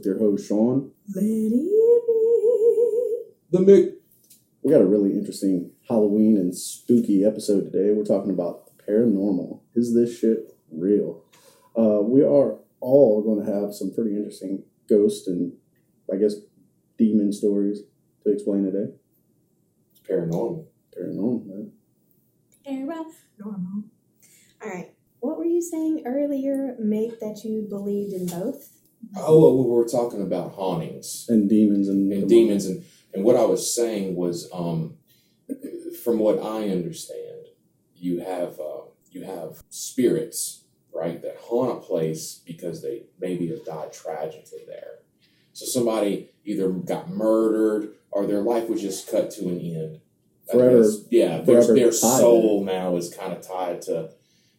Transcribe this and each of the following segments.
with your host, Sean. Let it be. The Mick. We got a really interesting Halloween and spooky episode today. We're talking about paranormal. Is this shit real? Uh, we are all going to have some pretty interesting ghost and, I guess, demon stories to explain today. It's paranormal. Paranormal, man. Paranormal. All right. What were you saying earlier, mate, that you believed in both? Oh, well, we were talking about hauntings And demons and, and demons, and, and what I was saying was, um, from what I understand, you have uh, you have spirits, right, that haunt a place because they maybe have died tragically there. So somebody either got murdered or their life was just cut to an end. Forever- guess. yeah, their, forever their soul now is kind of tied to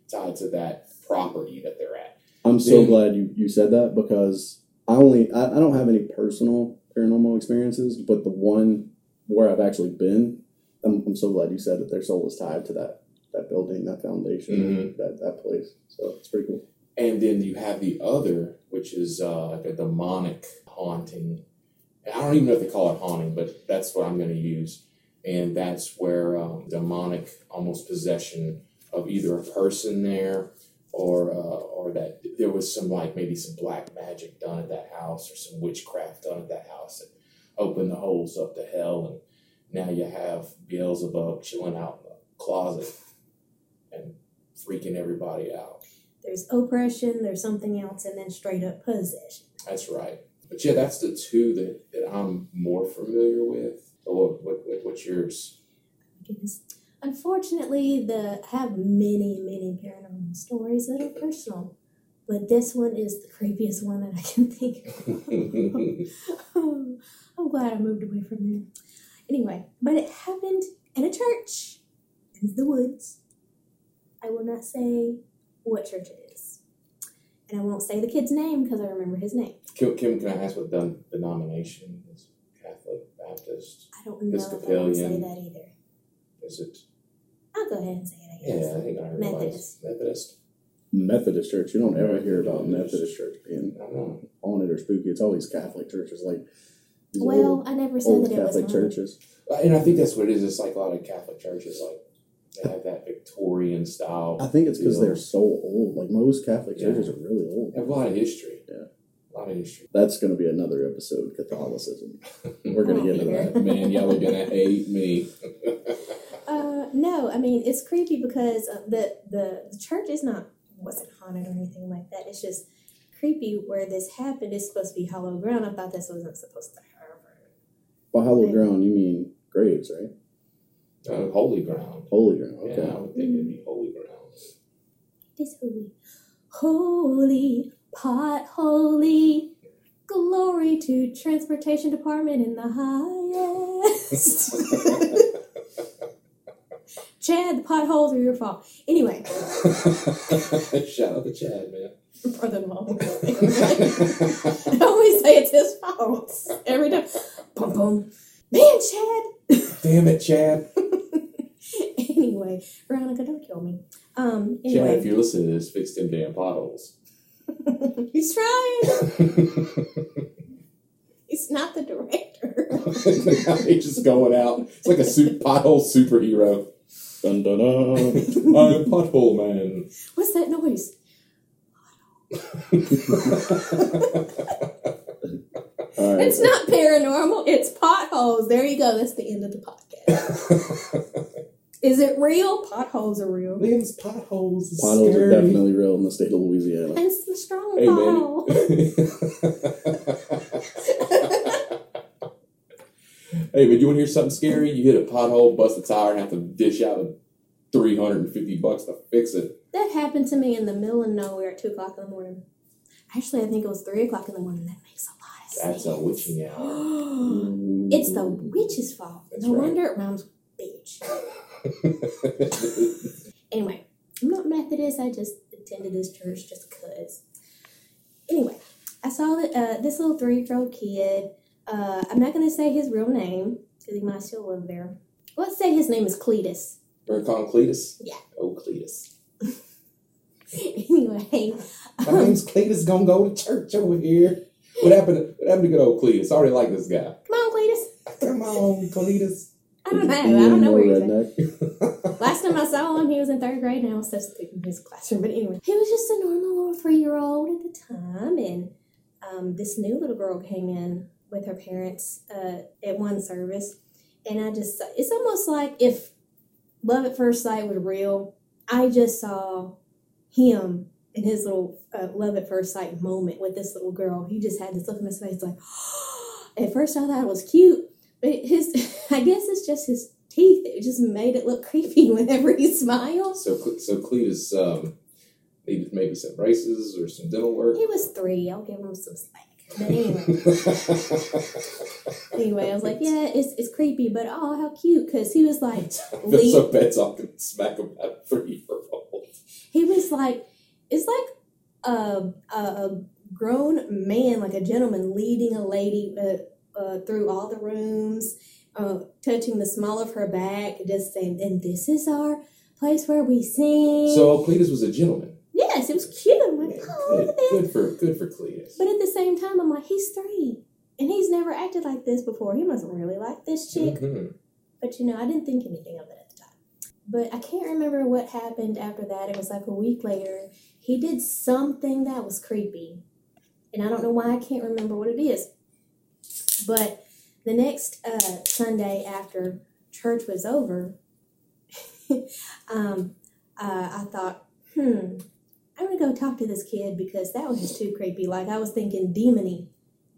tied to that property that they're at. I'm so Then- glad you, you said that because I only I, I don't have any personal paranormal experiences, but the one where I've actually been, I'm, I'm so glad you said that their soul is tied to that that building, that foundation, Mhm. that that place. So it's pretty cool. And then you have the other, which is uh, like a demonic haunting. I don't even know if they call it haunting, but that's what I'm going to use. And that's where um, demonic, almost possession of either a person there, or uh, or that there was some like maybe some black magic done at that house, or some witchcraft done at that house that opened the holes up to hell, and now you have Beelzebub chilling out in the closet and freaking everybody out. There's oppression, there's something else, and then straight up possession. That's right. But yeah, that's the two that, that I'm more familiar with. What, what, what what's yours? Goodness. Unfortunately, the I have many, many paranormal stories that are personal, but this one is the creepiest one that I can think of. I'm glad I moved away from there. Anyway, but it happened in a church in the woods. I will not say what church it is. And I won't say the kid's name because I remember his name. Kim, Kim, can I ask what the denomination is? Catholic, Baptist? I don't know if I would say Episcopalian. that either. Is it? I'll go ahead and say it, I guess. Yeah, I think I heard Methodist. Methodist. Methodist church, you don't ever hear about Methodist church being I don't haunted or spooky. It's always Catholic churches, like these Well, old, I never said old that it was Catholic haunted. churches. And I think that's what it is. It's like a lot of Catholic churches, like they have that Victorian style. I think it's because Yeah. they're so old. Like most Catholic Yeah. churches are really old. They have a lot of history. Yeah. A lot of history. That's going to be another episode, Catholicism. We're going to get into that. Man, y'all are gonna hate me. No, I mean it's creepy because uh, the, the the church is not wasn't haunted or anything like that. It's just creepy where this happened. It's supposed to be hollow ground. I thought this wasn't supposed to happen. By hollow Right. ground, you mean graves, right? Uh, holy ground. Holy ground. Yeah, Okay. I would think it'd be holy ground. This holy, holy pot, holy. Glory to transportation department in the highest. Chad, the potholes are your fault. Anyway, Shout out to Chad, man. brother-in-law. I always say it's his fault every time. Boom, boom. Man, Chad. Damn it, Chad. anyway, Veronica, don't kill me. Um. Chad, if you're listening to this, fix them damn potholes. he's trying. He's not the director. he's just going out. It's like a su- pothole superhero. Dun, dun, dun. I'm pothole man. What's that noise? All right. It's not paranormal. It's potholes. There you go. That's the end of the podcast. Is it real? Potholes are real. Liam's potholes. Is Potholes scary. are definitely real in the state of Louisiana. And some strong Hey, pothole. man. hey, but you want to hear something scary? You hit a pothole, bust a tire, and have to dish out a 350 bucks to fix it. That happened to me in the middle of nowhere at two o'clock in the morning. Actually, I think it was three o'clock in the morning. That makes a lot of sense. That's a witching hour. it's the witch's fault. That's no right. wonder it rhymes bitch. Anyway, I'm not Methodist. I just attended this church just cause. Anyway, I saw that uh, this little three year old kid. Uh, I'm not gonna say his real name because he might still live there. Let's say his name is Cletus. We're gonna call him Cletus? Yeah. Oh, Cletus. anyway, My name's Cletus, gonna go to church over here. What happened to, what happened to good old Cletus? I already like this guy. come on, Cletus. Come on, Cletus. I don't know. I Being don't know where he's at. Last time I saw him, he was in third grade, and I was substituting in his classroom. But anyway, he was just a normal little three year old at the time, and um, this new little girl came in with her parents uh, at one service, and I just it's almost like if love at first sight was real. I just saw him in his little uh, love at first sight moment with this little girl. He just had this look in his face, like at first I thought it was cute, but his I guess it's just his teeth. It just made it look creepy whenever he smiles. So, so Cletus um, needed maybe some braces or some dental work. He was three. I'll give him some slack. But anyway, anyway, I was like, yeah, it's it's creepy, but oh, how cute! Because he was like, feel so bad talking smack about three year old. he was like, it's like a a, a grown man, like a gentleman, leading a lady uh, uh, through all the rooms, uh, touching the small of her back, just saying, and this is our place where we sing. So Cletus was a gentleman. yes, it was cute. I'm like, Man, oh, look good, at that. good for good for Cletus. But at the same time, I'm like, he's three. And he's never acted like this before. He must really like this chick. Mhm. But you know, I didn't think anything of it at the time. But I can't remember what happened after that. It was like a week later. He did something that was creepy. And I don't know why I can't remember what it is. But the next uh, Sunday after church was over, um, uh, I thought, hmm, I'm gonna go talk to this kid because that was just too creepy. Like I was thinking demony.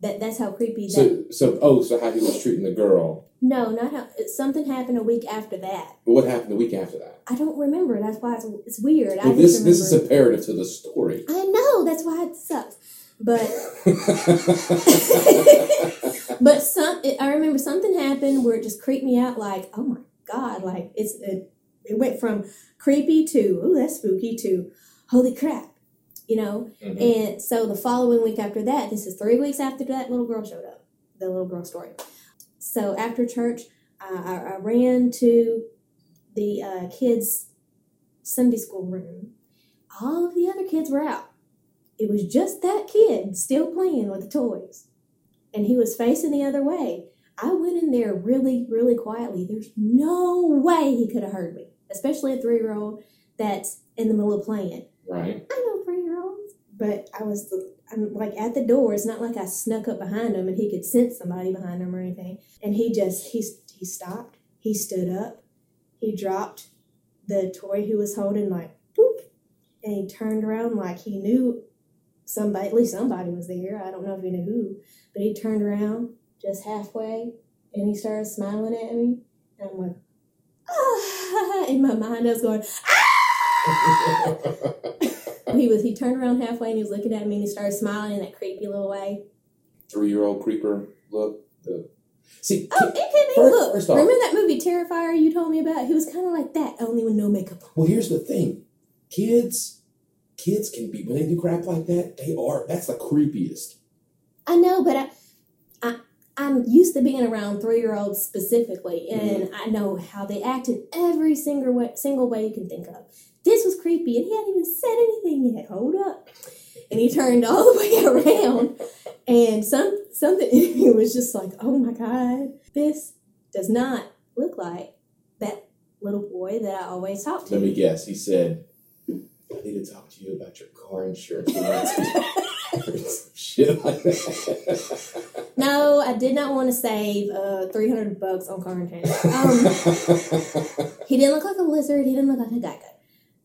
That that's how creepy that. So so oh so how he was treating the girl. no, not how. Something happened a week after that. But what happened the week after that? I don't remember. That's why it's, it's weird. Well, just this this is imperative to the story. I know. That's why it sucks. But but some. It, I remember something happened where it just creeped me out. Like oh my god! Like it's it, it went from creepy to oh that's spooky to holy crap. You know. Mhm. And so the following week after that, this is three weeks after that little girl showed up, the little girl story. So after church, I, I, I ran to the uh, kids' Sunday school room. All of the other kids were out. It was just that kid still playing with the toys. And he was facing the other way. I went in there really, really quietly. There's no way he could have heard me, especially a three year old that's in the middle of playing. Right. I know three year olds, but I was I'm like at the door. It's not like I snuck up behind him and he could sense somebody behind him or anything. And he just he he stopped. He stood up. He dropped the toy he was holding like boop, and he turned around like he knew somebody. At least somebody was there. I don't know if he knew who, but he turned around just halfway and he started smiling at me. And I'm like, ah! In my mind, I was going. He was he turned around halfway and he was looking at me and he started smiling in that creepy little way. Three year old creeper look. The see. Oh, it can be. First- Look, first off- remember that movie Terrifier you told me about? He was kind of like that, only with no makeup. Well, here's the thing, kids. Kids can be when they do crap like that. They are. That's the creepiest. I know, but I, I I'm used to being around three year olds specifically, and mm-hmm. I know how they act in every single way, single way you can think of. This was creepy, and he hadn't even said anything yet. Hold up, and he turned all the way around, and some something in me was just like, oh my god, this does not look like that little boy that I always talk to. Let me guess. He said, "I need to talk to you about your car insurance." We need to- Shit like that. No, I did not want to save uh, 300 bucks on car insurance. Um, he didn't look like a lizard. He didn't look like a gecko.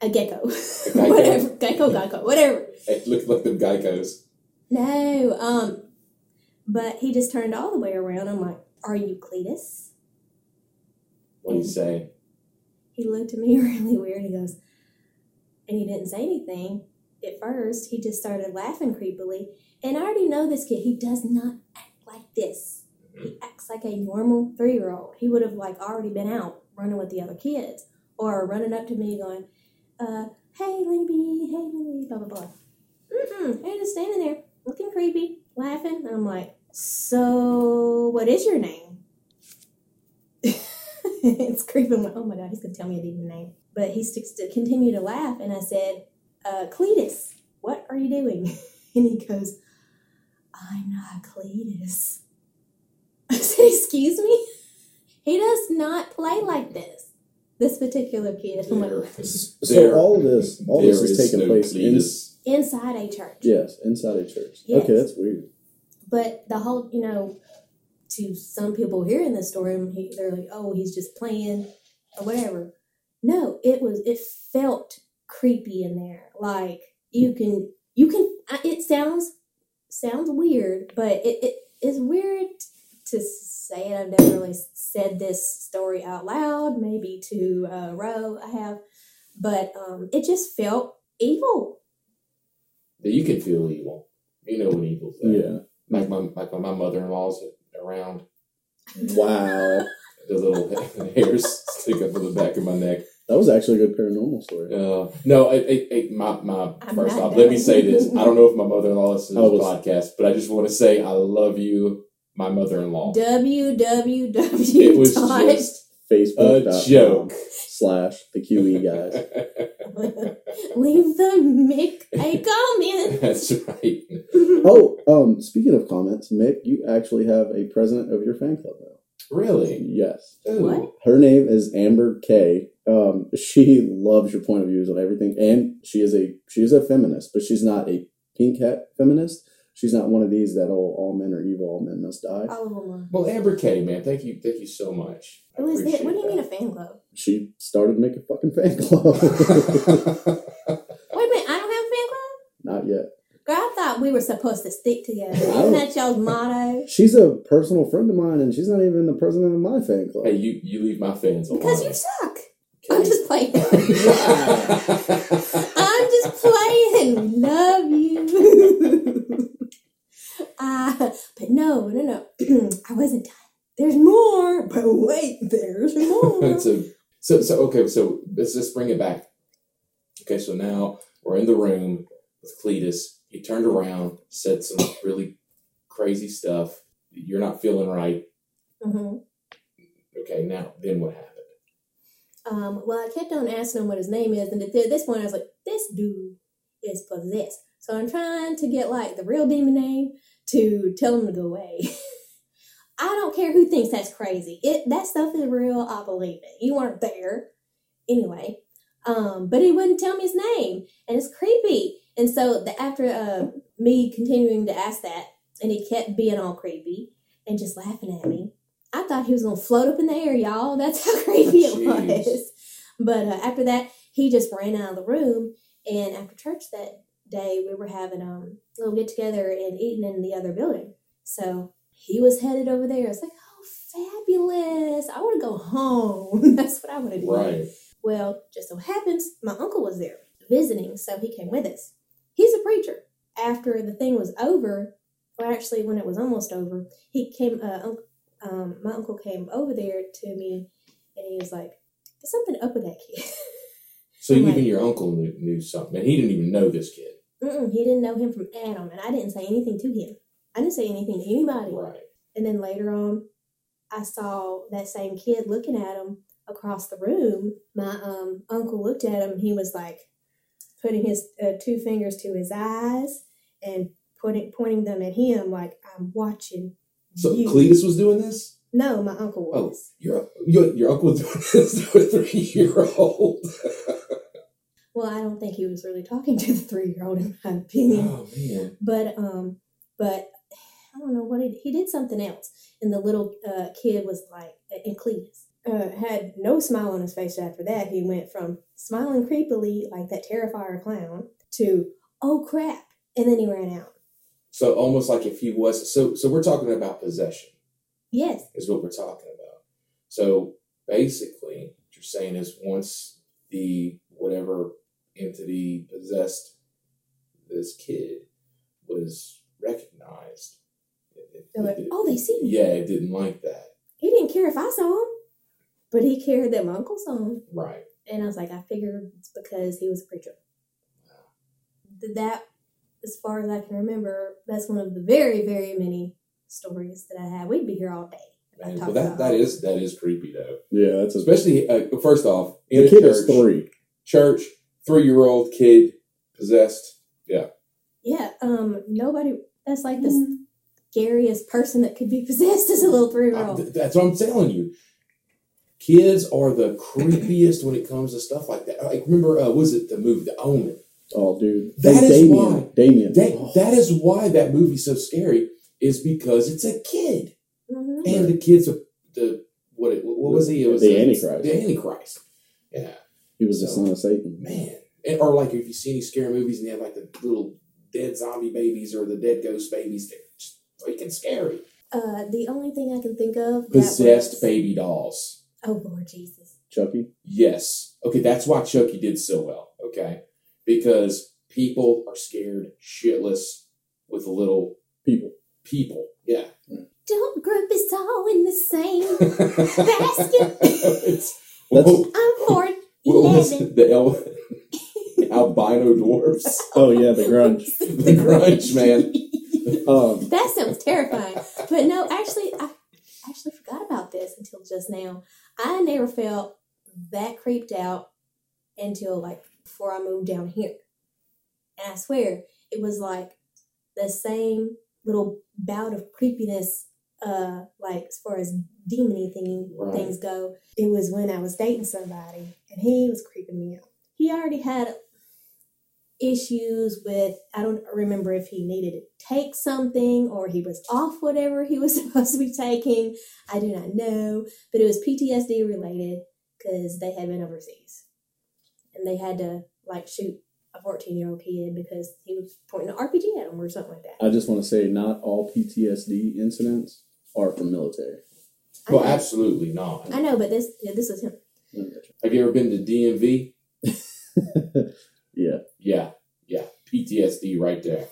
A gecko. gecko. whatever. Gecko, gecko, whatever. it looked like the geckos. No, um, but he just turned all the way around. I'm like, are you Cletus? What do you say? He looked at me really weird. He goes, and he didn't say anything at first. He just started laughing creepily. And I already know this kid. He does not act like this. He acts like a normal three year old. He would have like already been out running with the other kids or running up to me going, uh, hey, Lindy, hey, Lindy, blah, blah, blah. Mm-mm. And just standing there looking creepy, laughing. And I'm like, so what is your name? it's like, oh my God, he's going to tell me a demon name. But he sticks to continue to laugh. And I said, uh, Cletus, what are you doing? And he goes, I'm not Cletus. I said, excuse me? He does not play like this. This particular kid. I'm like, So there- all this, all this is taking no place in inside a church. yes, inside a church. Yes. Okay, that's weird. But the whole, you know, to some people hearing this story, he- they're like, "Oh, he's just playing or whatever." No, it was. It felt creepy in there. Like you can, you can. I- It sounds sounds weird, but it, it is weird to say it. I've never really said this story out loud. Maybe to uh, Ro, I have, but um, it just felt evil. That you can feel evil. You know when evil's there. Yeah. Like my like my mother in law's around, Wow. the little hairs stick up on the back of my neck. That was actually a good paranormal story. Uh, no, it, it, it, my my I'm first off, let me say this. I don't know if my mother in law listens to I this was- podcast, but I just want to say I love you, my mother in law. www. It was just Facebook a joke. slash the QE guys. Leave the Mick a comment. That's right. Oh, um, speaking of comments, Mick, you actually have a president of your fan club now. Really? Yes. What? Her name is Amber K. Um, she loves your point of views on everything, and she is a she is a feminist, but she's not a pink hat feminist. She's not one of these that oh all men are evil, all men must die. All of them are. Well, Amber K, man, thank you, thank you so much. I Who is it? What do you appreciate mean a fan club? She started making a fucking fan club. Wait a minute, I don't have a fan club? not yet. Girl, I thought we were supposed to stick together. Isn't that y'all's motto? She's a personal friend of mine, and she's not even the president of my fan club. hey, you you leave my fans alone. Because you suck. I'm just playing. I'm just playing. Love you. Uh, but no, no, no. I wasn't done. There's more. But wait, there's more. so, so, so, okay, so let's just bring it back. Okay, so now we're in the room with Cletus. He turned around, said some really crazy stuff. You're not feeling right. hmm Okay, now then what happened? Um, well, I kept on asking him what his name is, and at this point, I was like, "This dude is possessed." So I'm trying to get like the real demon name to tell him to go away. I don't care who thinks that's crazy. It that stuff is real. I believe it. You weren't there, anyway. Um, but he wouldn't tell me his name, and it's creepy. And so the, after uh, me continuing to ask that, and he kept being all creepy and just laughing at me. I thought he was gonna float up in the air, y'all. That's how creepy it Jeez. was. But uh, after that, he just ran out of the room. And after church that day, we were having um, a little get together and eating in the other building. So he was headed over there. It's like, oh, fabulous! I want to go home. That's what I want to do. Right. Well, just so happens my uncle was there visiting, so he came with us. He's a preacher. After the thing was over, or actually when it was almost over, he came. Uh, um, my uncle came over there to me, and he was like, "There's something up with that kid." So I'm even like- your uncle knew, knew something, and he didn't even know this kid. Mm-mm, he didn't know him from Adam, and I didn't say anything to him. I didn't say anything to anybody. Right. And then later on, I saw that same kid looking at him across the room. My um, uncle looked at him and he was like putting his uh, two fingers to his eyes and putting pointing them at him like I'm watching So you. Cletus was doing this. no, my uncle Oh, was. your your, your uncle was doing this to a three year old. Well, I don't think he was really talking to the three year old, in my opinion. Oh man. But um, but I don't know what he he did something else, and the little uh, kid was like, and Cletus uh, had no smile on his face after that. He went from smiling creepily like that terrifier clown to oh crap, and then he ran out. So almost like if he was so so we're talking about possession Yes, is what we're talking about. So basically what you're saying is once the whatever entity possessed this kid was recognized. it- it- they're like, it- oh, they see me. yeah, it didn't like that. He didn't care if I saw him, but he cared that my uncle saw him. Right. And I was like, I figured it's because he was a preacher. Th- That, as far as I can remember, that's one of the very, very many stories that I have. We'd be here all day. Man, well, that, about that all is that is creepy though. Yeah, that's Especially uh, first off, in the a kid church, is three. Church, three year old kid possessed. Yeah, Yeah. um, nobody. That's like the scariest person that could be possessed as a little three year Uh, old. th- that's what I'm telling you. Kids are the creepiest when it comes to stuff like that. Like remember, uh, was it the movie The Omen? Oh, dude, That Hey, is Damien. why- Damien. That Oh, that is why that movie's so scary. Is because it's a kid, hmm and the kid's a, the what? It, what was he? It was The a- Antichrist. The Antichrist. Yeah, he was the son of Satan. man. And, or like if you see any scary movies and they have like the little dead zombie babies or the dead ghost babies, they're just freaking scary. Uh, the only thing I can think of Possessed was, baby dolls. Oh Lord Jesus! Chucky. Yes. Okay, that's why Chucky did so well. Okay, because people are scared shitless with little People. people. Yeah. Don't group us all in the same. it's, That's- what, I'm Ford what was it? the el- albino dwarfs? Oh yeah, the grunge. The grunge, man. Um, That sounds terrifying. But no, actually, I actually forgot about this until just now. I never felt that creeped out until like before I moved down here. And I swear it was like the same little bout of creepiness, uh, like as far as demony thing Right. things go. It was when I was dating somebody and he was creeping me out. He already had issues with I don't remember if he needed to take something or he was off whatever he was supposed to be taking. I do not know, but it was PTSD related because they had been overseas and they had to like shoot a 14 year old kid because he was pointing an RPG at him or something like that. I just want to say, not all PTSD incidents are from military. I Well, know, absolutely not. I know, but this yeah, this was him. Have you ever been to DMV? yeah, Yeah, yeah. PTSD right there.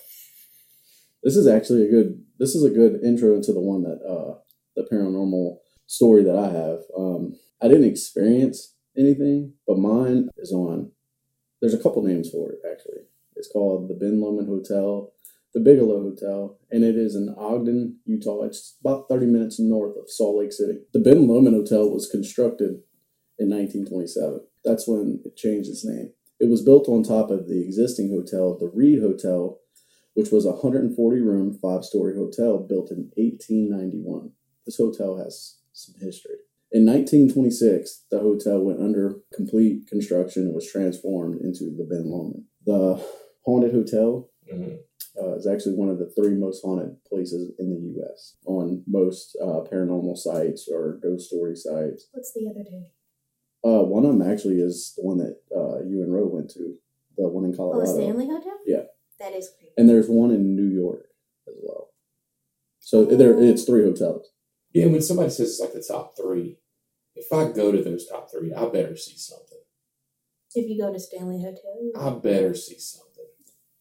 this is actually a good. This is a good intro into the one that uh, the paranormal story that I have. Um, I didn't experience anything, but mine is on. There's a couple names for it actually. It's called the Ben Lomond Hotel, the Bigelow Hotel, and it is in Ogden, Utah. It's about 30 minutes north of Salt Lake City. The Ben Lomond Hotel was constructed in 1927. That's when it changed its name. It was built on top of the existing hotel, the Reed Hotel, which was a 140 room, five story hotel built in 1891. This hotel has some history. In 1926, the hotel went under complete construction and was transformed into the Ben Lomond. The haunted hotel Mhm. Uh, is actually one of the three most haunted places in the U.S. on most uh, paranormal sites or ghost story sites. What's the other two? Uh, one of them actually is the one that uh, you and Roe went to, the one in Oh, Colorado. the Stanley Hotel? Yeah. That is creepy. and there's one in New York as well. So there, it's three hotels. Yeah, when somebody says it's like the top three, if I go to those top three, I better see something. If you go to Stanley Hotel, I better see something.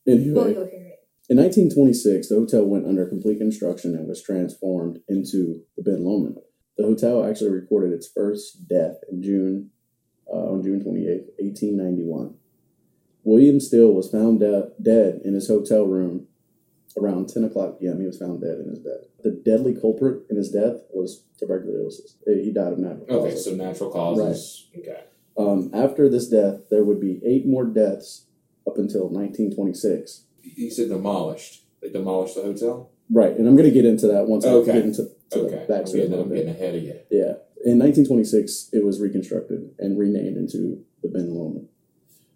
well, you'll hear it. In 1926, the hotel went under complete construction and was transformed into the Ben Lomond. The hotel actually recorded its first death in June, uh, on June 28, 1891. William Steele was found de- dead in his hotel room around 10 o'clock p.m. He was found dead in his bed. The deadly culprit in his death was tuberculosis. He died of natural Okay, causes. so natural causes. Right. Okay. Um, after this death, there would be eight more deaths up until 1926. You said demolished. They demolished the hotel? Right, and I'm going to get into that once Okay. I get into to Okay. the I'm backstory. getting, a I'm getting ahead of you. Yeah, in 1926, it was reconstructed and renamed into the Ben Lomond.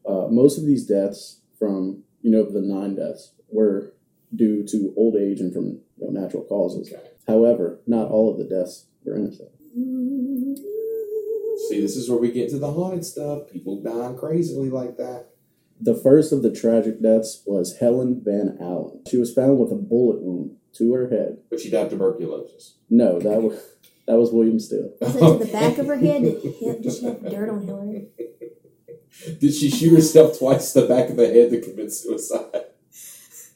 Uh, most of these deaths from you know the nine deaths were due to old age and from you know, natural causes. Okay. However, not all of the deaths were innocent. See, this is where we get to the haunted stuff. People dying crazily like that. The first of the tragic deaths was Helen Van Allen. She was found with a bullet wound to her head. But she died of tuberculosis. No, that was that was William Still. Was it to the back of her head? Did, he- did she have dirt on Hillary? Did she shoot herself twice in the back of the head to commit suicide?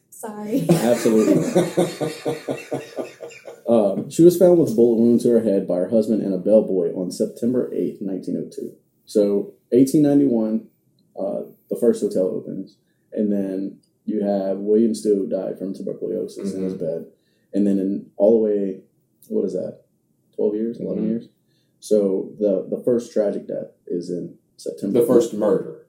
Sorry. Absolutely. Um, she was found with a bullet wound to her head by her husband and a bellboy on September 8th, 1902. So, 1891, uh, the first hotel opens, and then you have William Still who died from tuberculosis in his bed, and then in all the way, what is that, 12 years, 11 Mhm. years? So, the, the first tragic death is in September. the first murder.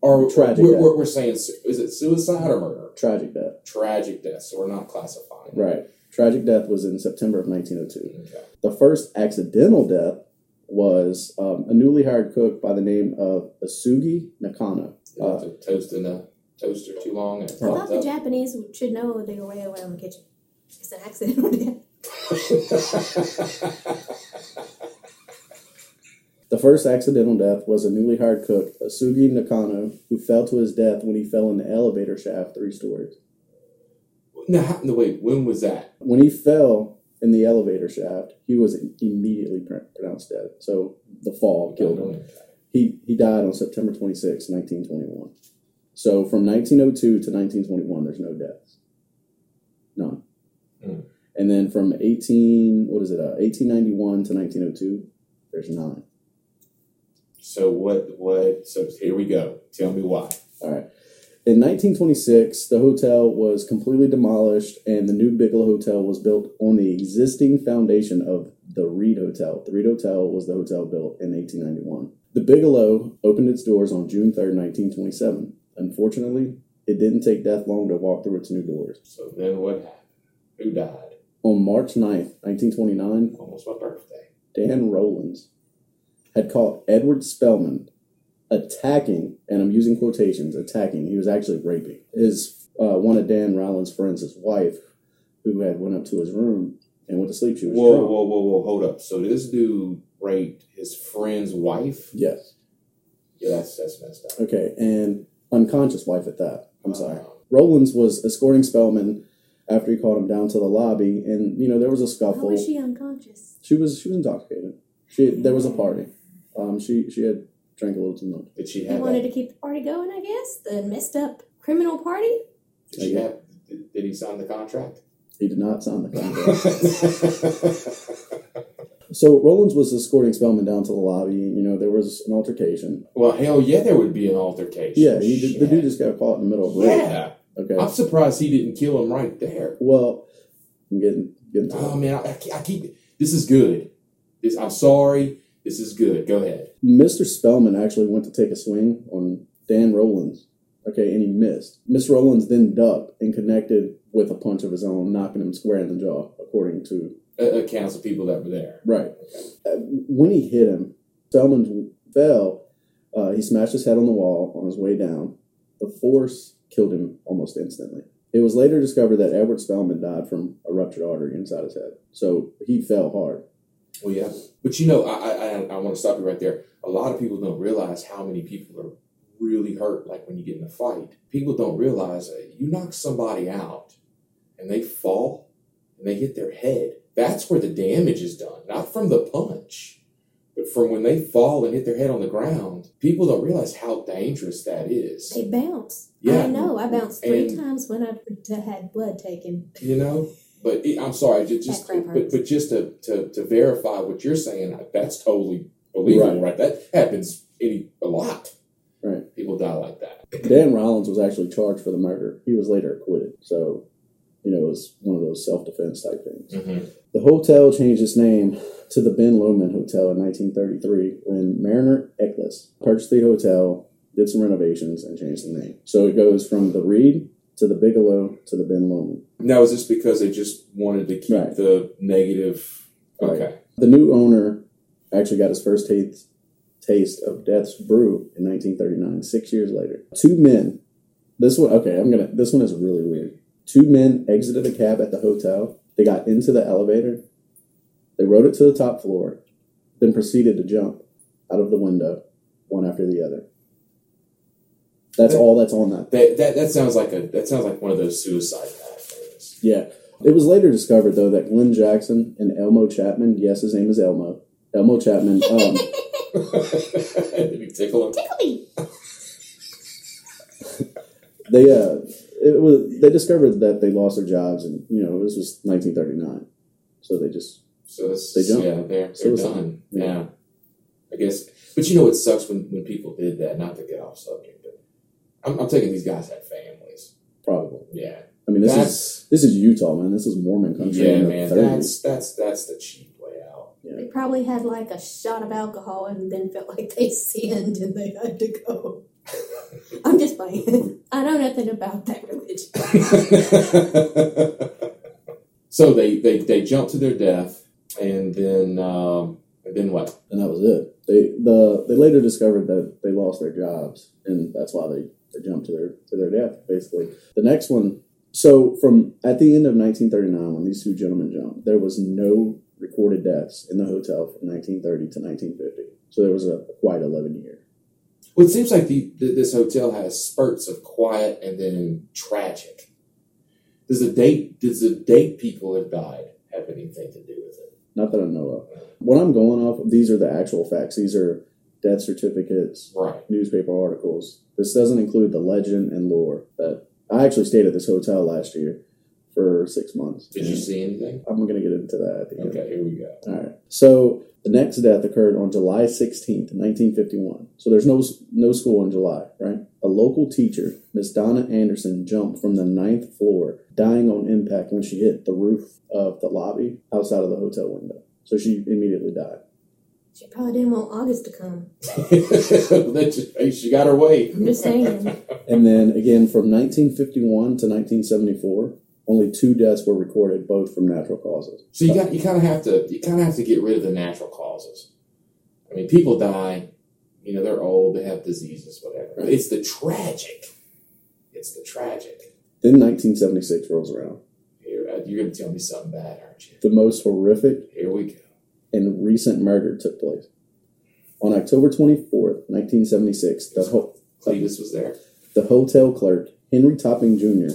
Or Tragic We're, death. we're, we're saying, is it suicide or murder? Tragic death. Tragic death. So we're not classifying. Right. Tragic death was in September of 1902. Okay. The first accidental death was um, a newly hired cook by the name of Asugi Nakano. You left a toast in a toaster too long and it I thought popped the up. Japanese should know their way around the kitchen. It's an accidental death. The first accidental death was a newly hired cook, Asugi Nakano, who fell to his death when he fell in the elevator shaft three stories. now, how- no, wait. When was that? When he fell in the elevator shaft, he was immediately pr- pronounced dead. So the fall killed him. He, he died on September 26, 1921. So from 1902 to 1921, there's no deaths. None. Hmm. And then from 18, what is it, uh, 1891 to 1902, there's nine. So what? What? So here we go. Tell me why. All right. In 1926, the hotel was completely demolished and the new Bigelow Hotel was built on the existing foundation of the Reed Hotel. The Reed Hotel was the hotel built in 1891. The Bigelow opened its doors on June 3rd, 1927. Unfortunately, it didn't take death long to walk through its new doors. So then what happened? Who died? On March 9th, 1929, Almost my birthday. Dan Rowlands had caught Edward Spellman attacking, and I'm using quotations, attacking. He was actually raping his uh, one of Dan Rowlands' friends, his wife, who had went up to his room and went to sleep. She was Whoa, drunk. whoa, whoa, whoa! Hold up. So this dude raped his friend's wife? Yes. Yeah, that's that's messed up. Okay, and unconscious wife at that. I'm sorry. Wow. Rowlands was escorting Spellman after he called him down to the lobby, and you know there was a How scuffle. was she unconscious? She was she was intoxicated. She there was a party. Um, she she had drank a little too much. Did she They have? wanted That, to keep the party going, I guess. The messed up criminal party. did she have? Did, did he sign the contract? He did not sign the contract. so Rollins was escorting Spellman down to the lobby. You know there was an altercation. well, hell yeah, there would be an altercation. Yeah, he did, the dude just got caught in the middle of a rape. Yeah, Okay. I'm surprised he didn't kill him right there. Well, I'm getting getting to Oh it. man, I, I keep- I keep. This is good. This, I'm sorry. This is good. Go ahead. Mr. Spellman actually went to take a swing on Dan Rollins. Okay, and he missed. Miss Rollins then ducked and connected with a punch of his own, knocking him square in the jaw, according to Uh, accounts of people that were there. right. Uh, when he hit him, Spellman fell. Uh, he smashed his head on the wall on his way down. The force killed him almost instantly. It was later discovered that Edward Spellman died from a ruptured artery inside his head. So he fell hard. Well, yeah, but you know, I I, I, want to stop you right there. A lot of people don't realize how many people are really hurt. Like when you get in a fight, people don't realize that you knock somebody out and they fall and they hit their head. That's where the damage is done, not from the punch, but from when they fall and hit their head on the ground. People don't realize how dangerous that is. They bounce. Yeah. I know. I bounced three And- times when I had blood taken. you know but it, i'm sorry ju- just but, but just to, to, to verify what you're saying that's totally believable right, that happens any a lot Right. people die like that Dan Rollins was actually charged for the murder. He was later acquitted. So, you know, it was one of those self defense type things. Mm-hmm. The hotel changed its name to the Ben Lomond Hotel in 1933 when Marriner Eccles purchased the hotel, did some renovations, and changed the name. So it goes from the Reed to the Bigelow to the Ben Lomond. now is this because they just wanted to keep Right. the negative Right. okay The new owner actually got his first taste taste of death's brew in 1939, six years later. Two men, this one, okay, I'm gonna, this one is really weird. Two men exited a cab at the hotel. They got into the elevator. They rode it to the top floor, then proceeded to jump out of the window, one after the other. That's all that's on that. That, that that sounds like a that sounds like one of those suicide pact things. Yeah. It was later discovered, though, that Glenn Jackson and Elmo Chapman, yes, his name is Elmo, Elmo Chapman, um, Did he tickle him? Tickle me. they uh, it was they discovered that they lost their jobs, and you know this was 1939, so they just So it's, They jumped. yeah, they're they're done. Yeah. Yeah. I guess, but you know what sucks when when people did that. Not to get off subject, but I'm, I'm taking these guys had families. probably. Yeah, I mean, this is this is Utah, man. This is Mormon country. yeah, man. 30s. That's that's that's the cheap way out. They probably had like a shot of alcohol and then felt like they sinned and they had to go. I'm just playing. I know nothing about that religion. so they they they jump to their death, and then um, and then what? and that was it. They the they later discovered that they lost their jobs, and that's why they, jumped to their to their death. Basically, the next one. So from at the end of 1939, when these two gentlemen jumped, there was no recorded deaths in the hotel from 1930 to 1950. So there was a quite 11 year. Well, it seems like the, the, this hotel has spurts of quiet and then tragic. Does the date does the date people have died have anything to do with it? Not that I know of. What I'm going off of, these are the actual facts. These are death certificates, Right. newspaper articles. This doesn't include the legend and lore that I actually stayed at this hotel last year for six months. Did you see anything? I'm going to get into that at the end. Okay, here we go. All right. So the next death occurred on July 16th, 1951. So there's no no school in July, right? A local teacher, Miss Donna Anderson, jumped from the ninth floor, dying on impact when she hit the roof of the lobby outside of the hotel window. So she immediately died. She probably didn't want August to come. That hey, she got her way. I'm just saying. And then again from 1951 to 1974, only two deaths were recorded, both from natural causes. So you got you kind of have to you kind of have to get rid of the natural causes. I mean, people die. You know, they're old, they have diseases, whatever. But it's the tragic. It's the tragic. Then 1976 rolls around. Here, uh, you're going to tell me something bad, aren't you? The most horrific Here we go. And recent murder took place. On October 24th, 1976, the, ho- Cletus was there. the hotel clerk, Henry Topping Jr.,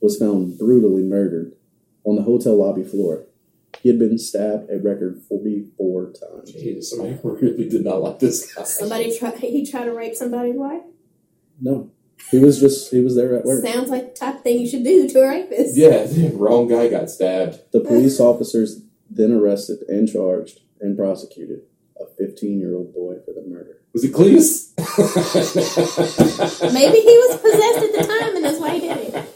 was found brutally murdered on the hotel lobby floor. He had been stabbed a record 44 times. Jesus, somebody really did not like this guy. Somebody tried. He tried to rape somebody's wife. No. He was just, he was there at work. Sounds like the type of thing you should do to a rapist. Yeah, the wrong guy got stabbed. The police officers then arrested and charged and prosecuted a 15 year old boy for the murder. Was it Cletus? Maybe he was possessed at the time, and that's why he did it.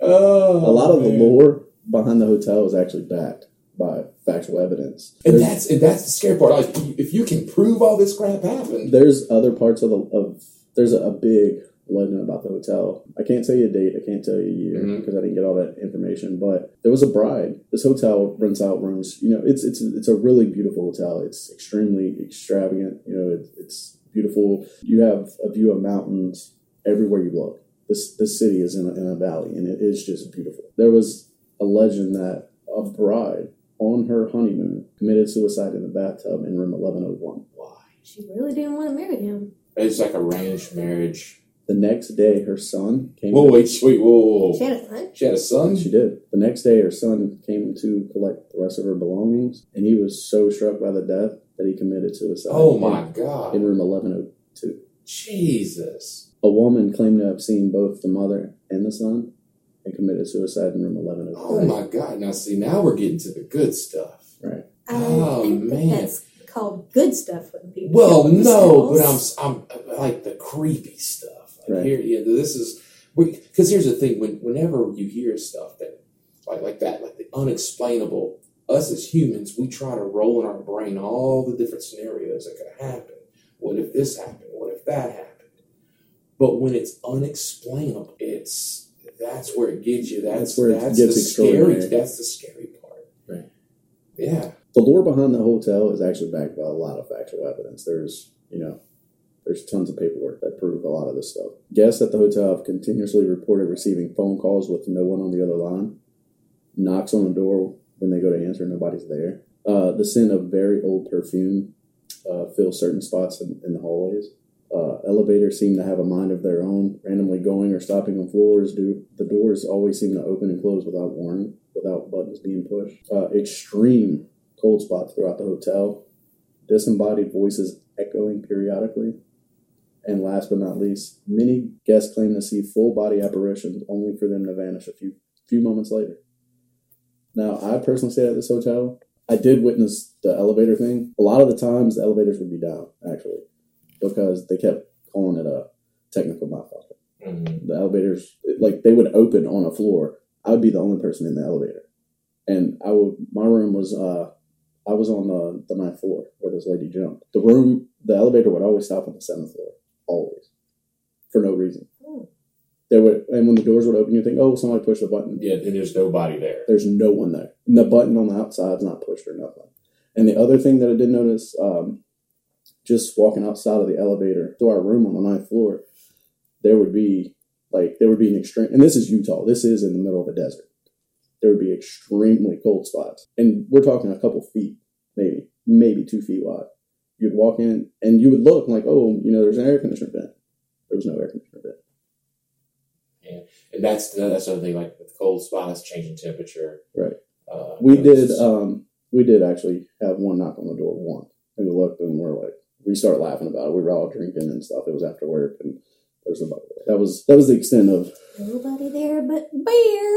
Oh, A lot of the lore behind the hotel is actually backed by factual evidence. And There's- that's and that's the scary part. Like, if you can prove all this crap happened, there's other parts of the of there's a, a big legend about the hotel. I can't tell you a date. I can't tell you a year Mhm. because I didn't get all that information. But there was a bride. This hotel rents out rooms. You know, it's it's it's a really beautiful hotel. It's extremely extravagant. You know, it, it's beautiful. You have a view of mountains everywhere you look. This this city is in a, in a valley, and it is just beautiful. There was a legend that a bride on her honeymoon committed suicide in the bathtub in room 1101. why? She really didn't want to marry him. It's like a arranged marriage. The next day, her son came. Whoa, wait, wait, whoa, whoa, whoa. She had a son. She had a son. She did. The next day, her son came to collect the rest of her belongings, and he was so struck by the death that he committed suicide. Oh my In, god, in room 1102. Jesus! A woman claimed to have seen both the mother and the son and committed suicide in room 1103. Oh my god! Now see, now we're getting to the good stuff. Right. I Oh, think man. that that's called good stuff when people. Well, no, but I'm. I'm like the creepy stuff. Like Right. here, yeah, this is because here's the thing: when whenever you hear stuff that like like that, like the unexplainable, us as humans, we try to roll in our brain all the different scenarios that could happen. What if this happened? What if that happened? But when it's unexplainable, it's that's where it gets you. That's That's where it that's gets the scary. That's the scary part. Right. Yeah. the lore behind the hotel is actually backed by a lot of factual evidence. There's, you know, there's tons of paperwork that prove a lot of this stuff. Guests at the hotel have continuously reported receiving phone calls with no one on the other line. Knocks on the door when they go to answer, nobody's there. Uh, the scent of very old perfume uh, fills certain spots in, in the hallways. Uh, elevators seem to have a mind of their own, randomly going or stopping on floors. Do the doors always seem to open and close without warning, without buttons being pushed? Uh, extreme cold spots throughout the hotel. Disembodied voices echoing periodically. And last but not least, many guests claim to see full body apparitions only for them to vanish a few few moments later. Now, I personally stayed at this hotel. I did witness the elevator thing. A lot of the times, the elevators would be down, actually, because they kept calling it a technical malfunction. Mhm. The elevators, like, they would open on a floor. I would be the only person in the elevator, and I would. My room was, uh, I was on the the ninth floor where this lady jumped. The room, the elevator would always stop on the seventh floor, always, for no reason. Oh. There would, and when the doors would open, you think, oh, somebody pushed the button. Yeah, and there's nobody there. There's no one there. And the button on the outside's not pushed or nothing. And the other thing that I did notice, um, just walking outside of the elevator to our room on the ninth floor, there would be like there would be an extreme, and this is Utah. This is in the middle of a desert. There would be extremely cold spots, and we're talking a couple feet, maybe maybe two feet wide. You'd walk in, and you would look like, oh, you know, there's an air conditioner vent. There was no air conditioner vent. And that's the, that's the other thing, like with cold spots, changing temperature. Right. Uh, We did. Um, we did actually have one knock on the door once, and we looked and we're like, we start laughing about it. We were all drinking and stuff. It was after work, and there was nobody there. That was that was the extent of. Nobody there but bear.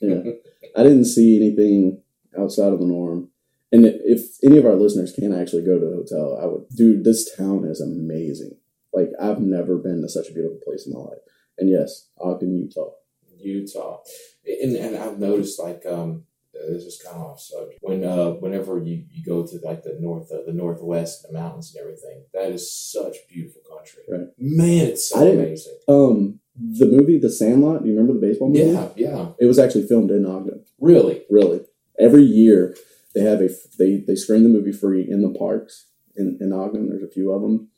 Yeah, I didn't see anything outside of the norm. And if any of our listeners can actually go to the hotel, I would. Dude, this town is amazing. Like I've never been to such a beautiful place in my life. And yes, Ogden, Utah. Utah, and and I've noticed like um this is kind of off subject when uh whenever you, you go to like the north uh, the northwest the mountains and everything that is such beautiful country Right. man it's so amazing Um, the movie The Sandlot. Do you remember the baseball movie? yeah yeah It was actually filmed in Ogden. really Really, every year they have a they they screen the movie free in the parks in in Ogden. There's a few of them,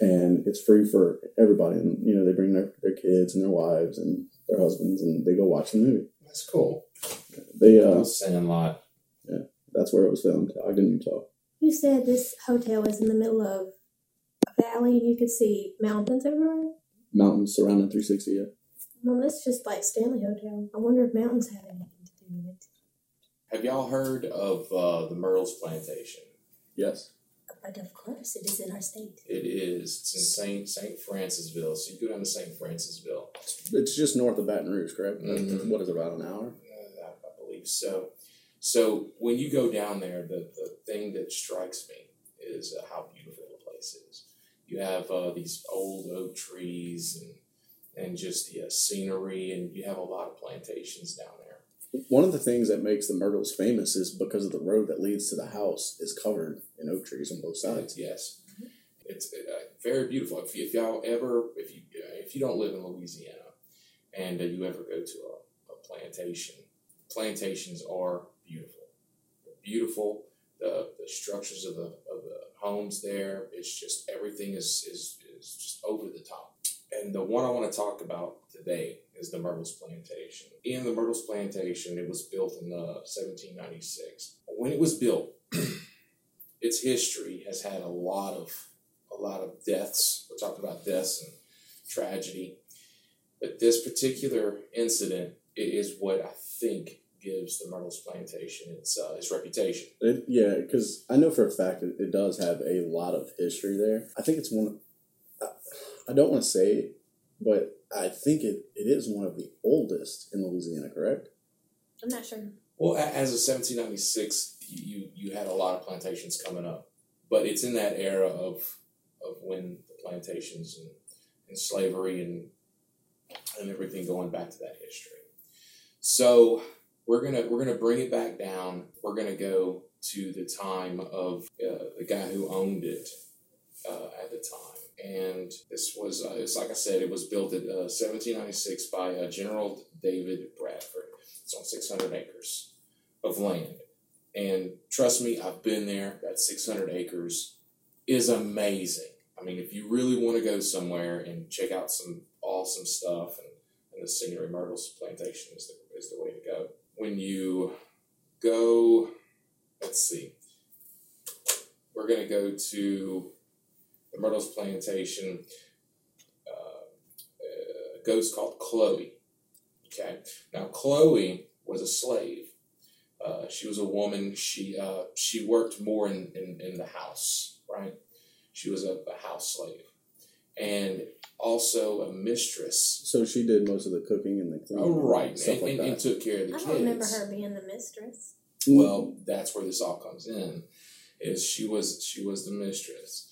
and it's free for everybody. And you know they bring their their kids and their wives and their husbands, and they go watch the movie. that's cool They uh, uh, Yeah, that's where it was filmed, Ogden, Utah. You said this hotel is in the middle of a valley and you could see mountains everywhere? Mountains surrounding 360. Yeah. Well, that's just like Stanley Hotel. I wonder if mountains have anything to do with it. Have y'all heard of uh, the Myrtles Plantation Yes. But of course, it is in our state. it is it's in Saint Saint Francisville so you go down to Saint Francisville It's just north of Baton Rouge, correct? Mhm. What is it, about an hour? Uh, I, I believe so. So when you go down there, the, the thing that strikes me is uh, how beautiful the place is. You have uh, these old oak trees and and just the uh, scenery, and you have a lot of plantations down there. One of the things that makes the Myrtles famous is because of the road that leads to the house is covered in oak trees on both sides. Yes, it's uh, very beautiful. If, you, if y'all ever, if you uh, if you don't live in Louisiana, and uh, you ever go to a, a plantation, plantations are beautiful. They're beautiful. The, the structures of the of the homes there, it's just everything is, is is just over the top. And the one I want to talk about today is the Myrtles Plantation. In the Myrtles Plantation, it was built in uh, 1796. When it was built, its history has had a lot of a lot of deaths. We're talking about deaths and tragedy, but this particular incident is what I think gives the Myrtles Plantation its uh, its reputation. It, yeah, because I know for a fact that it does have a lot of history there. I think it's one. I, I don't want to say it, but I think it, it is one of the oldest in Louisiana. Correct? I'm not sure. Well, as of 1796, you you had a lot of plantations coming up, but it's in that era of of when the plantations and, and slavery and and everything going back to that history. So we're gonna we're gonna bring it back down. We're gonna go to the time of uh, the guy who owned it uh, at the time, and this was uh, it's like I said, it was built in uh, 1796 by uh, General David Bradford. It's on 600 acres of land. And trust me, I've been there. That 600 acres is amazing. I mean, if you really want to go somewhere and check out some awesome stuff, and, and the Scenery Myrtles Plantation is the, is the way to go. When you go, let's see, we're going to go to the Myrtles Plantation. Uh, a ghost called Chloe. Okay, now Chloe was a slave. Uh, she was a woman. She uh, she worked more in, in, in the house, right? She was a, a house slave, and also a mistress. So she did most of the cooking and the cleaning, Oh, right, and stuff and, like and, that. and took care of the I kids. don't remember her being the mistress. Well, that's where this all comes in. Is she was she was the mistress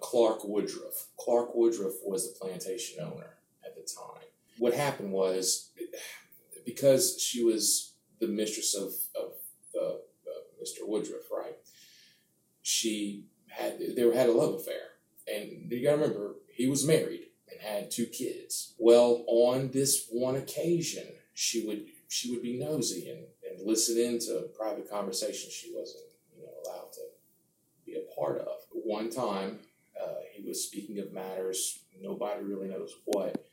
Clark Woodruff. Clark Woodruff was the plantation owner at the time. What happened was because she was the mistress of of uh, Mr. Woodruff, right? She had they had a love affair, and you got to remember he was married and had two kids. Well, on this one occasion, she would she would be nosy and, and listen into private conversations she wasn't you know allowed to be a part of. One time, uh, he was speaking of matters nobody really knows what,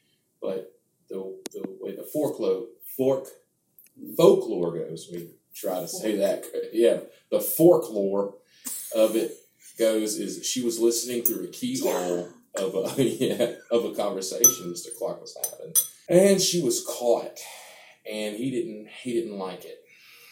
but the the way the folklore fork folklore goes, me try to say that yeah, the folklore of it goes is she was listening through a keyhole of a yeah of a conversation Mr. Clark was having, and she was caught, and he didn't he didn't like it.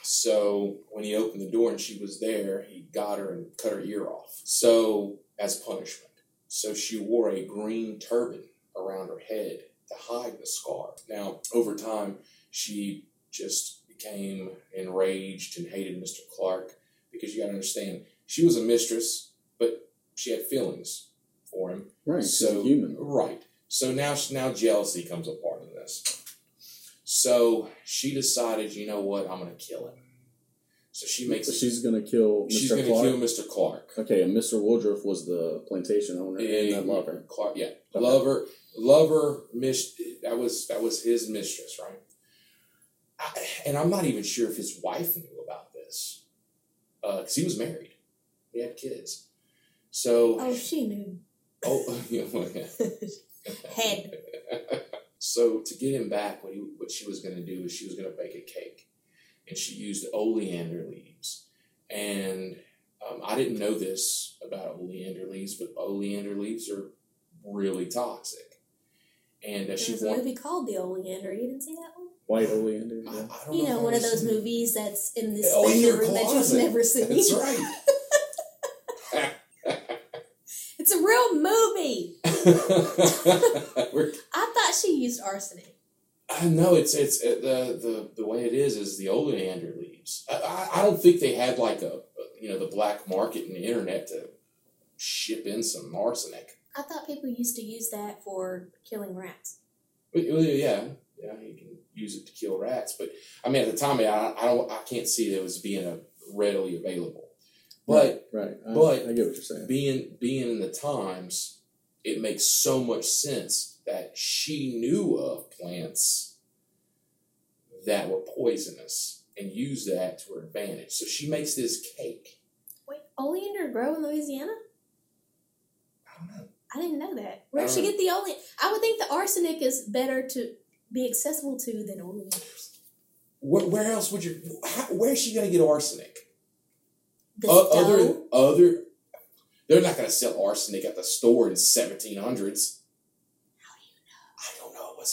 So when he opened the door and she was there, he got her and cut her ear off. So as punishment, so she wore a green turban around her head to hide the scar. Now over time, she just became enraged and hated Mr. Clark because you got to understand she was a mistress, but she had feelings for him. right, So human. right. So now now jealousy comes a part of this. So she decided, you know what, I'm gonna kill him. So she makes She's gonna kill she's Mr. gonna Clark. kill Mr. Clark. Okay, and Mr. Woodruff was the plantation owner and that lover. Clark, yeah, Okay. lover, lover, mis- That was that was his mistress, right? I, and I'm not even sure if his wife knew about this, uh, because he was married, he had kids. So Oh, she knew. oh, yeah. Head. so to get him back, what he what she was going to do is she was going to bake a cake, and she used oleander leaves. And um, I didn't know this about oleander leaves, but oleander leaves are really toxic. And uh, she There's a wanted. movie called The Oleander. You didn't see that one? White oleander. I, I don't You if know, one of those movies that's in this Oh, in room that you've never seen. That's right. It's a real movie. We're thought she used arsenic. I know it's it's uh, the the the way it is is the oleander leaves. I, I, I don't think they had like a you know the black market and the internet to ship in some arsenic. I thought people used to use that for killing rats. But, well, yeah, yeah, you can use it to kill rats. But I mean, at the time, I, I don't I can't see that it was being a readily available. But right. I, but- I get what you're saying. being being in the times, it makes so much sense that she knew of plants that were poisonous and used that to her advantage. So she makes this cake. Wait, oleander grow in Louisiana? I don't know. I didn't know that. Where'd she get the oleander? I would think the arsenic is better to be accessible to than oleanders. Where, where else would you? How, where's she going to get arsenic? The uh, other, other, they're not going to sell arsenic at the store in 1700s.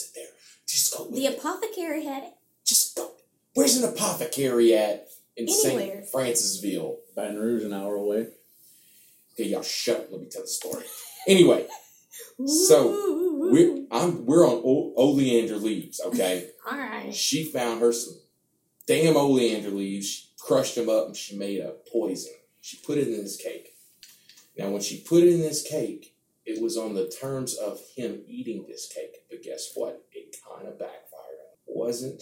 It there? Just go. The it. apothecary had it. Just go. Where's an apothecary at in Anywhere. St. Francisville? Baton Rouge, an hour away. Okay, y'all shut up. Let me tell the story. Anyway, So, we're I'm we're on o- oleander leaves. Okay, All right. she found her some damn oleander leaves. She crushed them up and she made a poison. She put it in this cake. Now, when she put it in this cake, it was on the terms of him eating this cake. But guess what? It kind of backfired. on him. It wasn't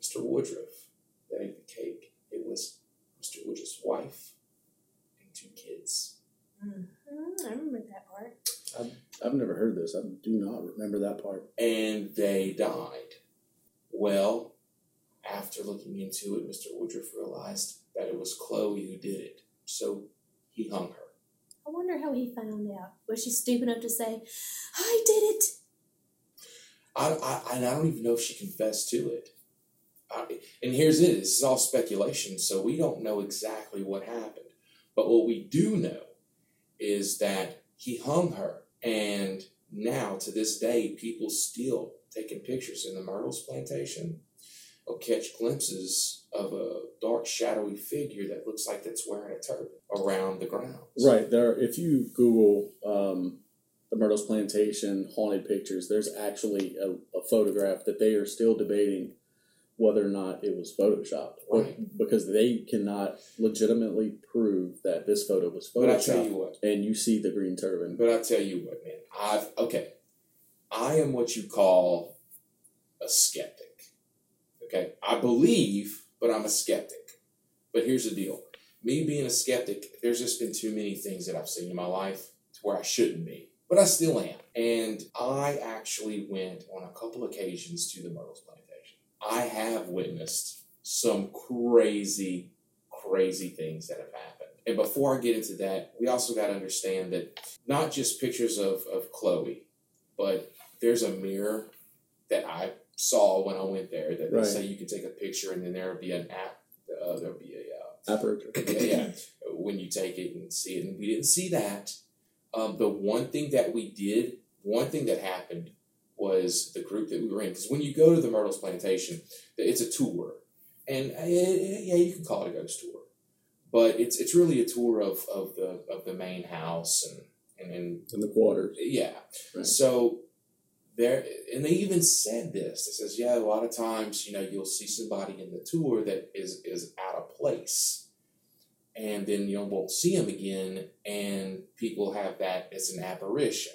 Mr. Woodruff that ate the cake. It was Mr. Woodruff's wife and two kids. Mm, I remember that part. I've never heard this. I do not remember that part. and they died. Well, after looking into it, Mr. Woodruff realized that it was Chloe who did it. So he hung her. I wonder how he found out. Was she stupid enough to say, I did it? I, I, I don't even know if she confessed to it. I, and here's it this is all speculation, so we don't know exactly what happened. But what we do know is that he hung her. And now, to this day, people still taking pictures in the Myrtles plantation will catch glimpses of a dark, shadowy figure that looks like it's wearing a turban around the grounds. Right there, if you Google um, the Myrtles Plantation haunted pictures, there's actually a, a photograph that they are still debating whether or not it was photoshopped, Right. Because they cannot legitimately prove that this photo was photoshopped. But I tell you what, and you see the green turban. But I tell you what, man, I've okay. I am what you call a skeptic. Okay, I believe, but I'm a skeptic. But here's the deal: me being a skeptic, there's just been too many things that I've seen in my life to where I shouldn't be, but I still am. And I actually went on a couple occasions to the Myrtles Plantation. I have witnessed some crazy, crazy things that have happened. And before I get into that, we also got to understand that not just pictures of, of Chloe, but there's a mirror that I saw when I went there that Right. they say you can take a picture and then there'll be an app, uh, there'll be a, uh, Aperture. yeah, yeah, when you take it and see it. And we didn't see that. Um, the one thing that we did, one thing that happened was the group that we were in. Because when you go to the Myrtles Plantation, it's a tour. And uh, yeah, you can call it a ghost tour. But it's it's really a tour of, of the of the main house and and, and In the quarters. yeah. Right. So there, and they even said this. It says, yeah, a lot of times, you know, you'll see somebody in the tour that is is out of place, and then you won't see them again, and people have that as an apparition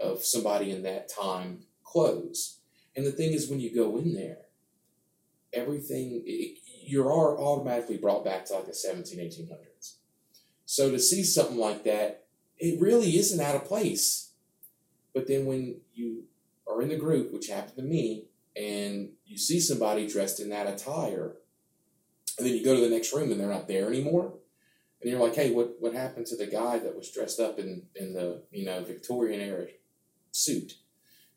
of somebody in that time clothes. And the thing is, when you go in there, everything it, you're automatically brought back to like the 17, 1800s. So to see something like that, it really isn't out of place. But then when you are in the group, which happened to me, and you see somebody dressed in that attire, and then you go to the next room and they're not there anymore, and you're like, hey, what, what happened to the guy that was dressed up in, in the you know Victorian era suit?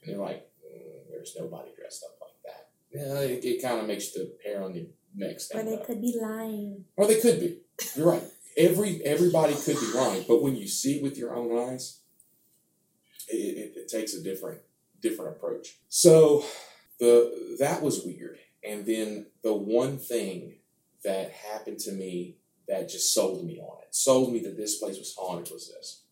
And they're like, "Mm, there's nobody dressed up like that. Yeah, it, it kind of makes the hair on your neck Or stand they up. could be lying. Or they could be. You're right. Every everybody could be lying, but when you see with your own eyes, it, it, it takes a different different approach. So the that was weird, and then the one thing that happened to me that just sold me on it, sold me that this place was haunted, was this.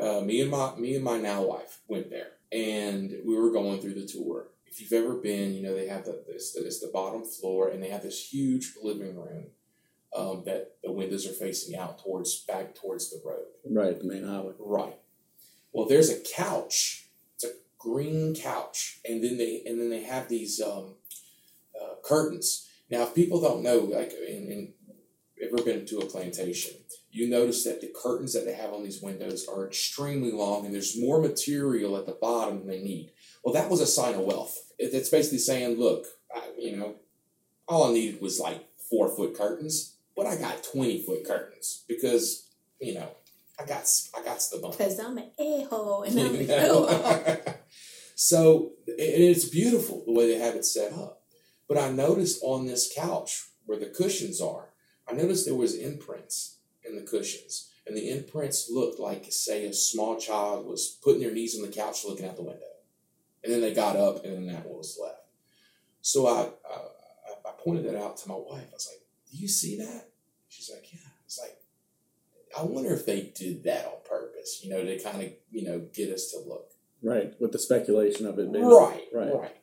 Uh, me and my me and my now wife went there, and we were going through the tour. If you've ever been, you know they have the this it's the bottom floor, and they have this huge living room um, that the windows are facing out towards back towards the road. Right, the main highway. Right. Well, there's a couch. It's a green couch, and then they and then they have these um, uh, curtains. Now, if people don't know, like, in ever been to a plantation, you notice that the curtains that they have on these windows are extremely long, and there's more material at the bottom than they need. Well, that was a sign of wealth. It, it's basically saying, look, I, you know, all I needed was like four foot curtains, but I got twenty foot curtains because you know I got I got the money. Because I'm an a-hole and I'm You a so and it's beautiful the way they have it set up. But I noticed on this couch where the cushions are, I noticed there was imprints in the cushions. And the imprints looked like, say, a small child was putting their knees on the couch looking out the window. And then they got up and then that was left. So I, I- I pointed that out to my wife. I was like, do you see that? She's like, yeah. I wonder if they did that on purpose, you know, to kind of, you know, get us to look. Right, with the speculation of it being Right, right. right,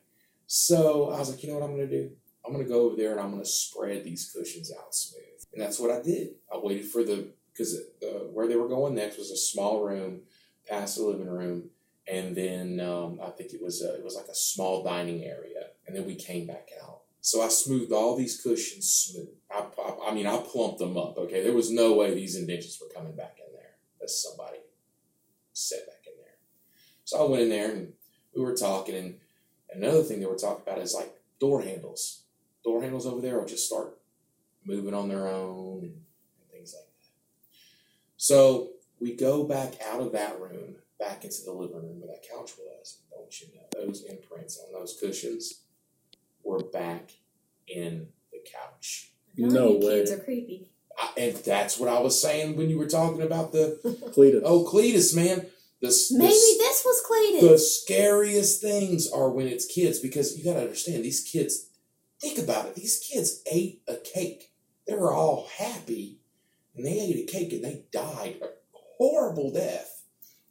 So I was like, you know what I'm going to do? I'm going to go over there and I'm going to spread these cushions out smooth. And that's what I did. I waited for the, because uh, where they were going next was a small room past the living room. And then um, I think it was a, it was like a small dining area. And then we came back out. So I smoothed all these cushions smooth. I, I, mean, I plumped them up. Okay, there was no way these indentions were coming back in there. Unless somebody set back in there. So I went in there and we were talking. And another thing they were talking about is like door handles. Door handles over there will just start moving on their own and, and things like that. So we go back out of that room, back into the living room where that couch was. Don't you know, those imprints on those cushions were back in the couch. No you kids way. are creepy. I, and that's what I was saying when you were talking about the Cletus. oh Cletus, man. The, s- the Maybe this was Cletus. the scariest things are when it's kids because you got to understand these kids think about it these kids ate a cake they were all happy and they ate a cake and they died a horrible death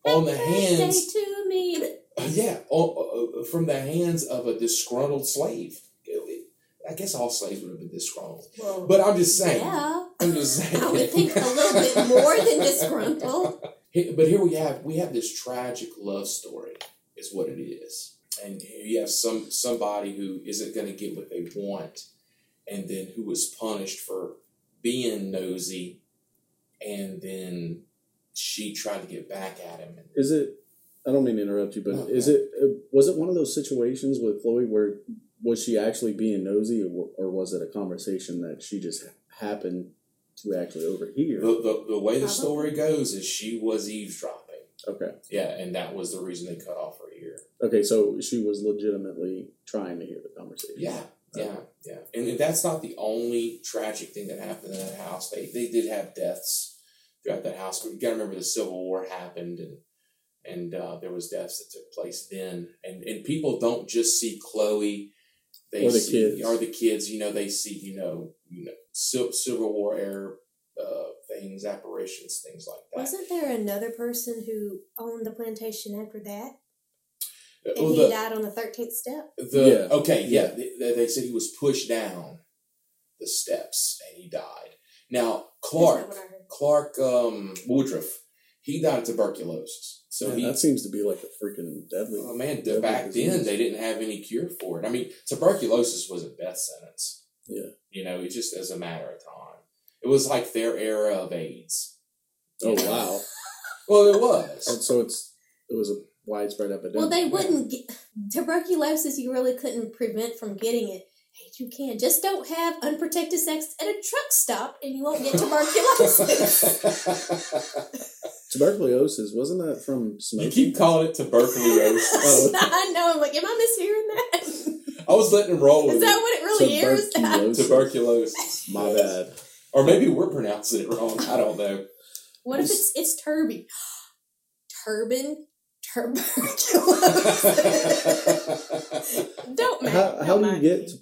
on the hands to me. uh, yeah o- uh, from the hands of a disgruntled slave i guess all slaves would have been disgruntled Well, but i'm just saying yeah. i'm just saying I would think a little bit more than disgruntled. But here we have we have this tragic love story, is what it is, and here you have some somebody who isn't going to get what they want, and then who was punished for being nosy, and then she tried to get back at him. And, Is it? I don't mean to interrupt you, but No, is it? uh, Was it one of those situations with Chloe where was she actually being nosy, or, or was it a conversation that she just happened to actually overhear? the, the the way the story goes is she was eavesdropping. Okay, Yeah, and that was the reason they cut off her ear. okay, so she was legitimately trying to hear the conversation. Yeah, yeah, yeah. And, and that's not the only tragic thing that happened in that house. They they did have deaths throughout that house. But you got to remember the Civil War happened, and and uh, there was deaths that took place then. And and people don't just see Chloe. They Or the see, kids. or the kids. You know, they see you know you know Civil War era uh, things, apparitions, things like that. Wasn't there another person who owned the plantation after that? And Well, he the- died on the 13th step? The Yeah. okay, yeah, Yeah. They, they said he was pushed down the steps and he died. Now Clark, That's not what I heard. Clark um, Woodruff, he died of tuberculosis. So Man, he, that seems to be like a freaking deadly. oh man, deadly back then they didn't have any cure for it. I mean, tuberculosis was a death sentence. Yeah. you know, it just as a matter of time. It was like their era of AIDS. Oh wow! Well, it was. And so it's it was a widespread epidemic. Well, they wouldn't get tuberculosis. You really couldn't prevent from getting it. Hey, you can just don't have unprotected sex at a truck stop, and you won't get tuberculosis. Tuberculosis wasn't that from smoking? you keep calling it tuberculosis. Oh. I know. I'm like, am I mishearing that? I was letting it roll. with Is that what it really is? Tuberculosis. tuberculosis. My bad. Or maybe we're pronouncing it wrong. I don't know. What if it's it's turby? Turban tuberculosis. don't make, How, don't how do you get to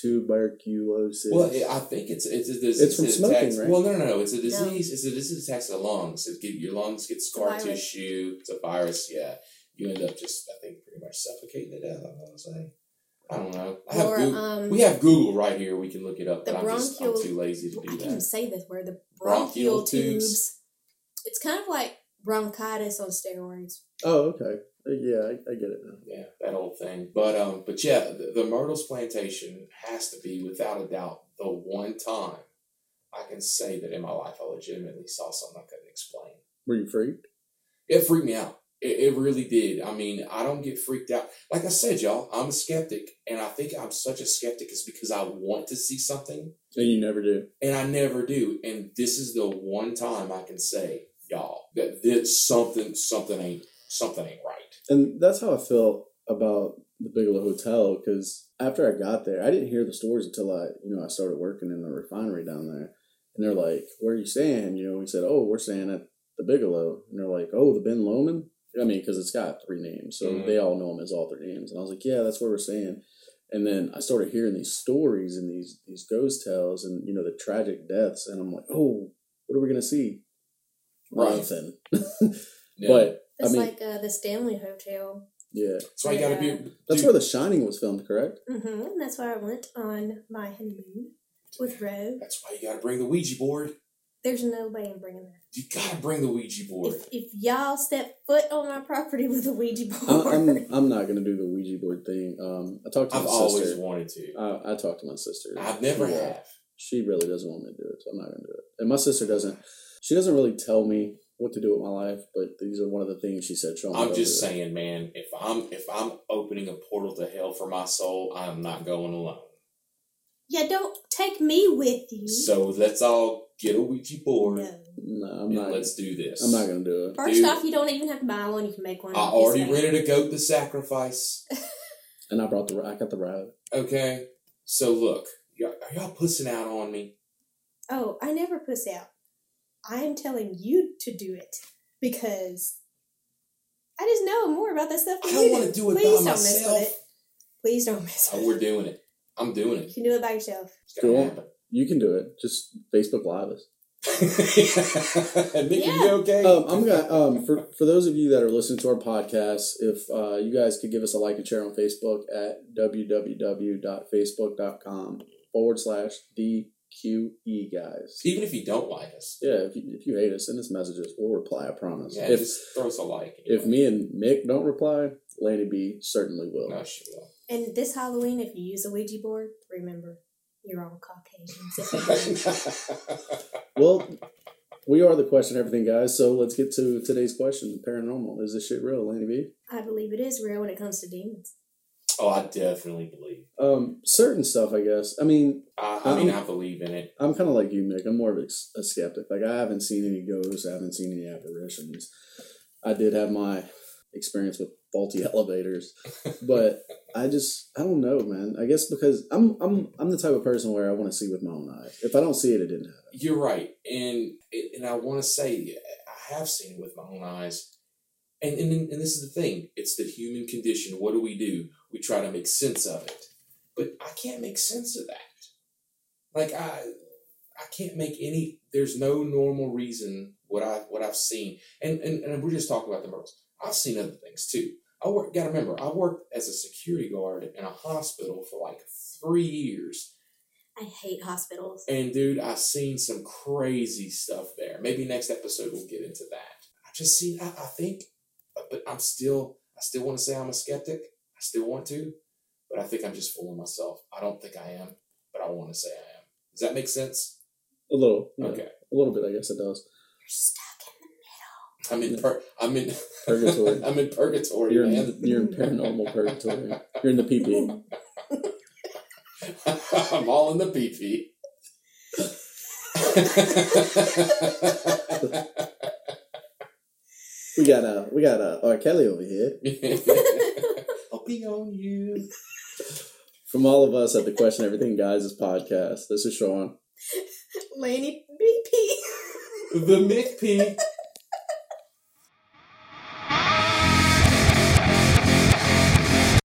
tuberculosis? well, it, I think it's it's a disease. It's from that smoking, attacks- right? Well, no, no, no. It's a disease. It's a disease that attacks the lungs. It get, your lungs get scar virus. tissue. It's a virus. Yeah, you end up just I think pretty much suffocating to death. I'm gonna say. I don't know. I have or Google. um, we have Google right here. We can look it up. the But I'm just I'm too lazy to do I do can't even that. say this word. The Bronchial bronchial, tubes. tubes. It's kind of like bronchitis on steroids. oh, okay. Yeah, I, I get it now. Yeah, that old thing. But um, but yeah, the, the Myrtles plantation has to be without a doubt the one time I can say that in my life I legitimately saw something I couldn't explain. Were you freaked? It freaked me out. It, it really did. I mean, I don't get freaked out. Like I said, y'all, I'm a skeptic, and I think I'm such a skeptic is because I want to see something, And you never do. and I never do. And this is the one time I can say, y'all, that this something something ain't something ain't right. And that's how I felt about the Bigelow Hotel because after I got there, I didn't hear the stories until I, you know, I started working in the refinery down there. And they're like, "Where are you staying?" You know, we said, "Oh, we're staying at the Bigelow." And they're like, "Oh, the Ben Lomond." I mean, because it's got three names, so Mhm. they all know him as all three names. And I was like, "Yeah, that's where we're staying." And then I started hearing these stories and these these ghost tales and you know the tragic deaths, and I'm like, "Oh, what are we gonna see?" Right. Nothing. Yeah. But I It's mean, like uh, the Stanley Hotel. yeah, that's why you got to be. that's where The Shining was filmed, correct? Mm-hmm. That's where I went on my honeymoon with Ro. That's why you got to bring the Ouija board. There's no way I'm bringing that. You got to bring the Ouija board. If, if y'all step foot on my property with a Ouija I- board, I'm I'm not gonna do the Ouija board thing. Um, I talked to I've my always sister. wanted to. I, I talked to my sister. I've never she, uh, have. She really doesn't want me to do it, so I'm not gonna do it. And my sister doesn't. She doesn't really tell me what to do with my life, but these are one of the things she said. I'm just do saying, man. If I'm if I'm opening a portal to hell for my soul, I'm not going alone. Yeah, don't take me with you. So let's all get a Ouija board no. No, I'm and not. let's do this. I'm not gonna do it. First Dude. off, you don't even have to buy one. You can make one. I already like- rented a goat to sacrifice. And I brought the. I got the rabbit. Okay, so look, y'all, are y'all pussing out on me? Oh, I never puss out. I'm telling you to do it because I just know more about that stuff I than don't you want to do it Please by don't mess with myself. it. Please don't mess Oh, with we're doing it. I'm doing it. You can do it by yourself. Cool. You can do it. Just Facebook Live us. Nick, Yeah. you okay? Um, I'm gonna um for for those of you that are listening to our podcast, if uh, you guys could give us a like and share on Facebook at www.facebook.com forward slash DQE guys. Even if you don't like us, Yeah, if you, if you hate us, send us messages. We'll reply. I promise. yeah, if just throw us a like. if me and Mick don't reply, Laney B certainly will. no, she will. And this Halloween, if you use a Ouija board, remember you're all Caucasians. If you do. Well, we are the question everything guys. So let's get to today's question: paranormal. Is this shit real, Laney B? I believe it is real when it comes to demons. Oh, I definitely believe. Um, certain stuff, I guess. I mean, I, I mean, I believe in it. I'm kind of like you, Mick. I'm more of a, a skeptic. Like I haven't seen any ghosts. I haven't seen any apparitions. I did have my experience with faulty elevators, but I just I don't know, man. I guess because I'm I'm I'm the type of person where I want to see with my own eyes. If I don't see it, it didn't happen. You're right, and and I want to say I have seen it with my own eyes. And, and and this is the thing: it's the human condition. What do we do? We try to make sense of it, but I can't make sense of that. Like I, I can't make any. There's no normal reason what I what I've seen, and and, and we're just talking about the murders. I've seen other things too. I work. Got to remember, I worked as a security guard in a hospital for like three years. I hate hospitals. And dude, I've seen some crazy stuff there. Maybe next episode we'll get into that. I just see. I, I think, but I'm still. I still want to say I'm a skeptic. I still want to, but I think I'm just fooling myself. I don't think I am, but I want to say I am. Does that make sense? A little, yeah. Okay. a little bit. I guess it does. You're stuck in the middle. I'm in. Per, I'm in Purgatory. I'm in purgatory, You're man. in, you're in paranormal purgatory. You're in the PP. I'm all in the PP. We got uh we got uh R. Kelly over here. I'll be on you. From all of us at the Question Everything Guys' podcast, this is Sean. the middle. Laney BP. The McP.